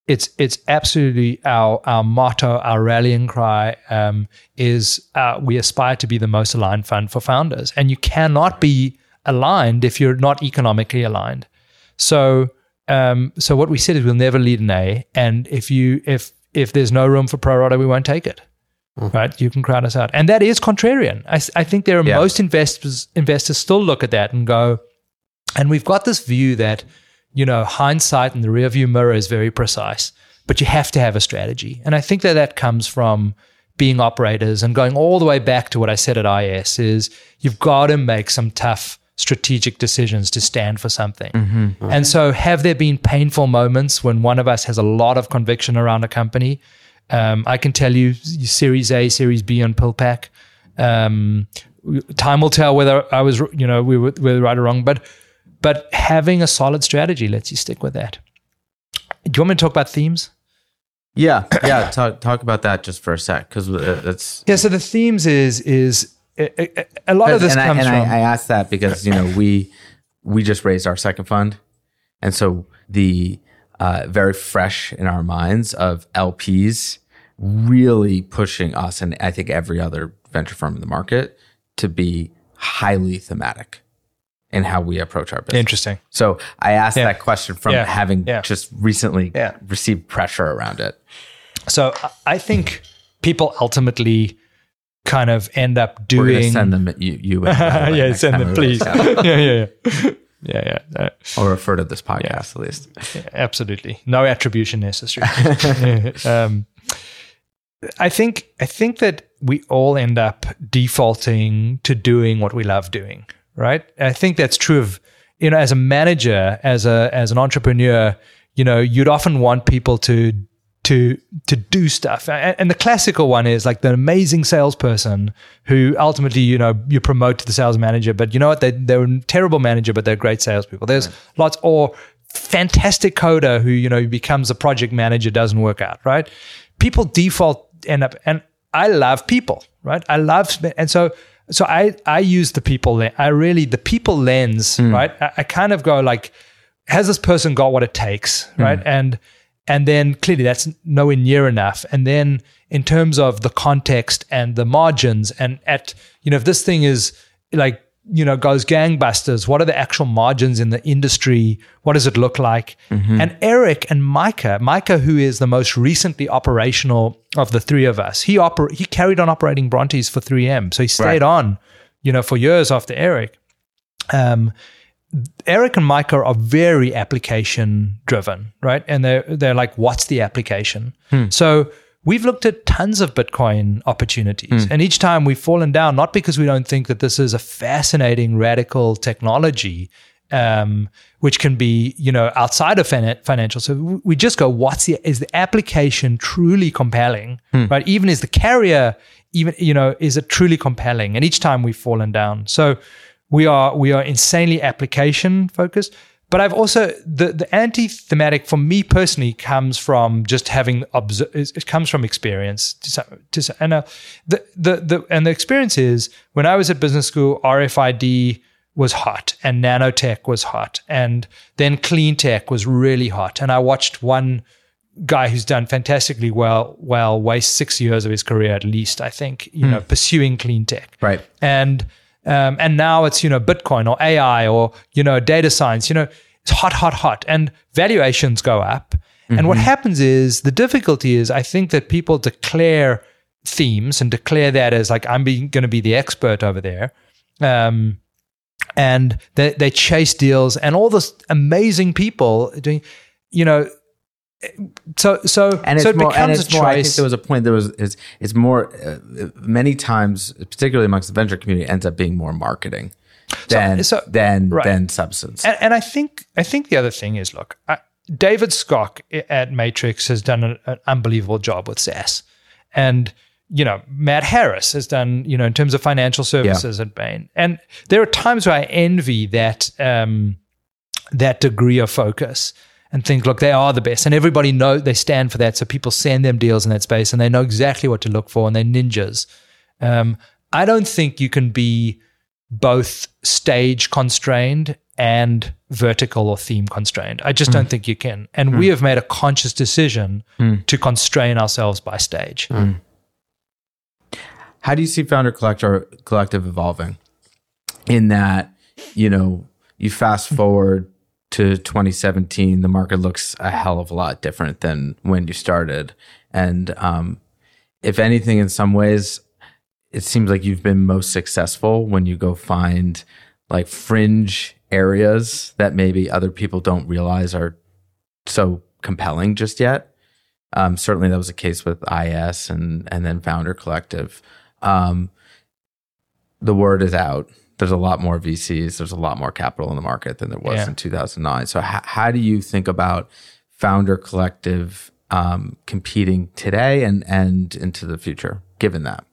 it's it's absolutely our our motto, our rallying cry um, is uh, we aspire to be the most aligned fund for founders, and you cannot be aligned if you're not economically aligned. So um, so what we said is we'll never lead an A, and if you if if there's no room for pro rata, we won't take it. Right, you can crowd us out, and that is contrarian. I, I think there are Yeah. most investors investors still look at that and go, and we've got this view that you know hindsight and the rearview mirror is very precise, but you have to have a strategy, and I think that that comes from being operators and going all the way back to what I said at IS is you've got to make some tough strategic decisions to stand for something. And so, have there been painful moments when one of us has a lot of conviction around a company? Um, I can tell you, Series A, Series B on PillPack. Um, time will tell whether I was, you know, we were, we were right or wrong. But, but having a solid strategy lets you stick with that. Do you want me to talk about themes? Yeah, yeah. Talk talk about that just for a sec, because it's Yeah. So the themes is is a, a, lot of this and, I, comes and from. I, I asked that because you know we we just raised our second fund, and so the uh, very fresh in our minds of LPs really pushing us and I think every other venture firm in the market to be highly thematic in how we approach our business. Interesting. So I asked Yeah. that question from Yeah. having Yeah. just recently received pressure around it. So I- think people ultimately kind of end up doing. send them you you and by the way, yeah, send them, please. yeah, yeah, yeah. Yeah, yeah, or refer to this podcast at least. absolutely. No attribution necessary. um, I think I think that we all end up defaulting to doing what we love doing, right? I think that's true of you know as a manager, as a as an entrepreneur, you know, you'd often want people to to to do stuff. And, and the classical one is like the amazing salesperson who ultimately, you know, you promote to the sales manager, but you know what? They they're a terrible manager, but they're great salespeople. There's lots or fantastic coder who, you know, becomes a project manager, doesn't work out, right? People default end up and I love people, right? I love and so so I I use the people lens. I really the people lens, hmm. right? I, I kind of go like, has this person got what it takes, hmm. right? And and then clearly that's nowhere near enough. And then in terms of the context and the margins, and at you know if this thing is like you know goes gangbusters, what are the actual margins in the industry? What does it look like? And Eric and Micah, Micah, who is the most recently operational of the three of us, he oper- he carried on operating Brontes for 3M, so he stayed Right. on, you know, for years after Eric. Um, Eric and Micah are very application driven, right? And they're they're like, what's the application? So we've looked at tons of Bitcoin opportunities, and each time we've fallen down, not because we don't think that this is a fascinating radical technology, um, which can be you know outside of fin- financial. So we- we just go, what's the is the application truly compelling, right? Even is the carrier, even you know, is it truly compelling? And each time we've fallen down, so we are we are insanely application focused but i've also the the anti-thematic for me personally comes from just having obs- it comes from experience. To some, to some, and uh, the, the the and the experience is when i was at business school rfid was hot and nanotech was hot and then clean tech was really hot. And i watched one guy who's done fantastically well well waste six years of his career at least i think you know pursuing clean tech. Right. and um, and now it's you know Bitcoin or AI or you know data science. You know it's hot, hot, hot, and valuations go up. And what happens is the difficulty is I think that people declare themes and declare that as like I'm going to be the expert over there. Um, and they, they chase deals and all this amazing people doing, you know, so so and so it more, becomes a more, I think choice. there was a point. There was it's, it's more uh, many times, particularly amongst the venture community, ends up being more marketing than so- than right. than substance. and, and I think I think the other thing is, look, I, David Skok at Matrix has done an, an unbelievable job with SaaS, and you know Matt Harris has done you know in terms of financial services at Bain, and there are times where I envy that um, that degree of focus and think, look, they are the best, and everybody know they stand for that, so people send them deals in that space, and they know exactly what to look for, and they're ninjas. Um, I don't think you can be both stage constrained and vertical or theme constrained. I just mm. don't think you can. And mm. we have made a conscious decision mm. to constrain ourselves by stage. How do you see Founder Collector Collective evolving? In that, you know, you fast forward to 2017, the market looks a hell of a lot different than when you started. And um, if anything, in some ways, it seems like you've been most successful when you go find like fringe areas that maybe other people don't realize are so compelling just yet. Um, certainly, that was the case with IS and and then Founder Collective. Um, the word is out. There's a lot more VCs. There's a lot more capital in the market than there was Yeah. in 2009. So, h- how do you think about Founder Collective um, competing today and and into the future? Given that,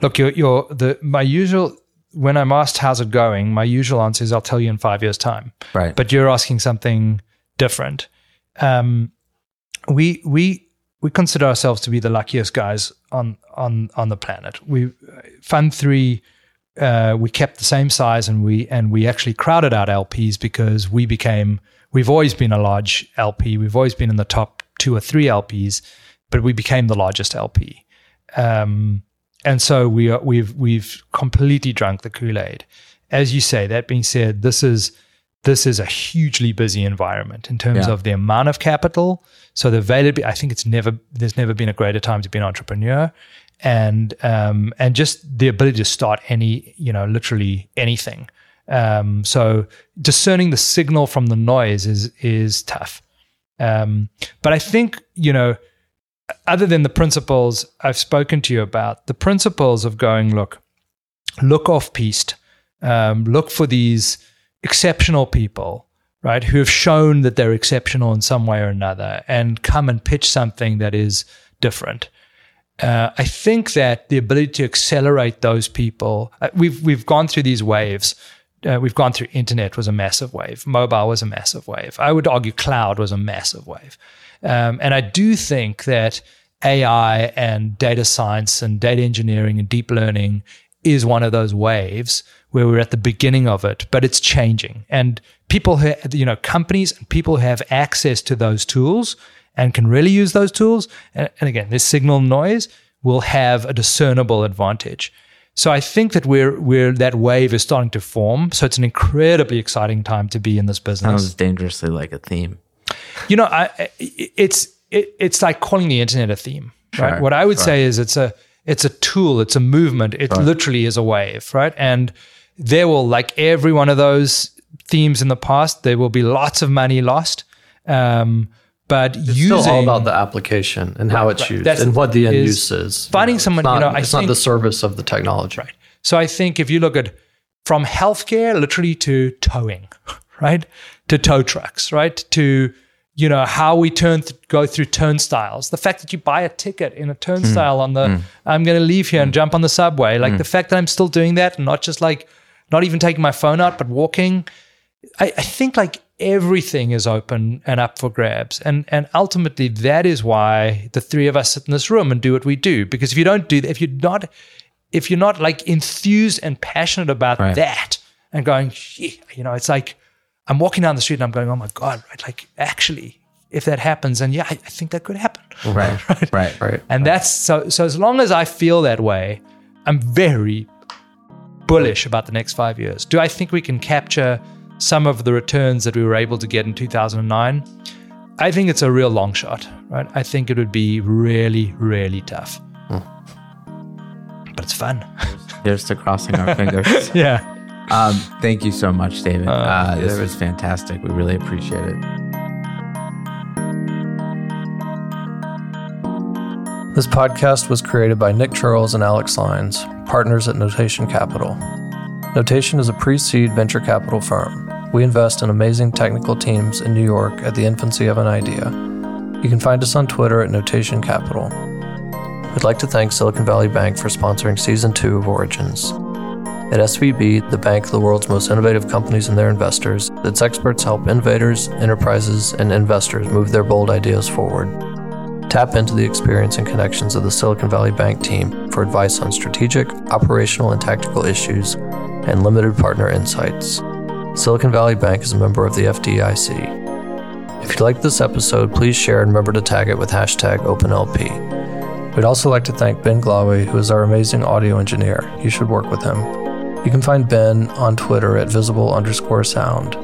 Look, your your the my usual when I'm asked how's it going, my usual answer is I'll tell you in five years' time. right? But you're asking something different. Um, we we we consider ourselves to be the luckiest guys on on on the planet. We Fund Three. Uh, we kept the same size and we and we actually crowded out LPs because we became we've always been a large LP. We've always been in the top two or three LPs, but we became the largest LP. Um, and so we are, we've we've completely drunk the Kool Aid. As you say, that being said, this is this is a hugely busy environment in terms Yeah. of the amount of capital. So the availability, I think it's never there's never been a greater time to be an entrepreneur, and um, and just the ability to start any you know literally anything. Um, so discerning the signal from the noise is is tough. Um, but I think you know other than the principles I've spoken to you about, the principles of going, look, look off piste, um, look for these exceptional people, right, who have shown that they're exceptional in some way or another, and come and pitch something that is different. Uh, I think that the ability to accelerate those people, uh, we've we've gone through these waves. Uh, we've gone through internet was a massive wave, mobile was a massive wave. I would argue cloud was a massive wave, um, and I do think that AI and data science and data engineering and deep learning is one of those waves where we're at the beginning of it, but it's changing. And people who, you know, companies and people who have access to those tools and can really use those tools, and, and again, this signal noise will have a discernible advantage. So I think that we're we're that wave is starting to form. So it's an incredibly exciting time to be in this business. Sounds dangerously like a theme. You know, I, it's it, it's like calling the internet a theme, right? Sure, What I would sure. say is it's a it's a tool, it's a movement. It literally is a wave, right? And there will, like every one of those themes in the past, there will be lots of money lost. Um, but It's using still all about the application and how it's right. used That's- and what the end use is. finding it's someone, you know, I it's not the service of the technology. Right. So I think if you look at from healthcare literally to towing, right? To tow trucks, right? To you know how we turn th- go through turnstiles. The fact that you buy a ticket in a turnstile hmm. on the hmm. I'm going to leave here and hmm. jump on the subway. Like the fact that I'm still doing that and not just like not even taking my phone out but walking. I, I think like everything is open and up for grabs. And and ultimately that is why the three of us sit in this room and do what we do. Because if you don't do that, if you're not if you're not like enthused and passionate about Right. that and going, "Shit," you know, it's like I'm walking down the street and I'm going, oh my God, right? Like actually, if that happens, and yeah, I, I think that could happen. Right. right. Right. Right. And that's so so as long as I feel that way, I'm very bullish about the next five years. Do I think we can capture some of the returns that we were able to get in 2009? I think it's a real long shot, right? I think it would be really, really tough. But it's fun. Here's to crossing our fingers. yeah. Um, thank you so much, David. Uh, this David. was fantastic. We really appreciate it. This podcast was created by Nick Chirls and Alex Lines, partners at Notation Capital. Notation is a pre seed venture capital firm. We invest in amazing technical teams in New York at the infancy of an idea. You can find us on Twitter at Notation Capital. We'd like to thank Silicon Valley Bank for sponsoring Season 2 of Origins. At SVB, the bank of the world's most innovative companies and their investors, its experts help innovators, enterprises, and investors move their bold ideas forward. Tap into the experience and connections of the Silicon Valley Bank team for advice on strategic, operational, and tactical issues and limited partner insights. Silicon Valley Bank is a member of the FDIC. If you liked this episode, please share and remember to tag it with hashtag OpenLP. We'd also like to thank Ben Glawe, who is our amazing audio engineer. You should work with him. You can find Ben on Twitter at visible underscore sound.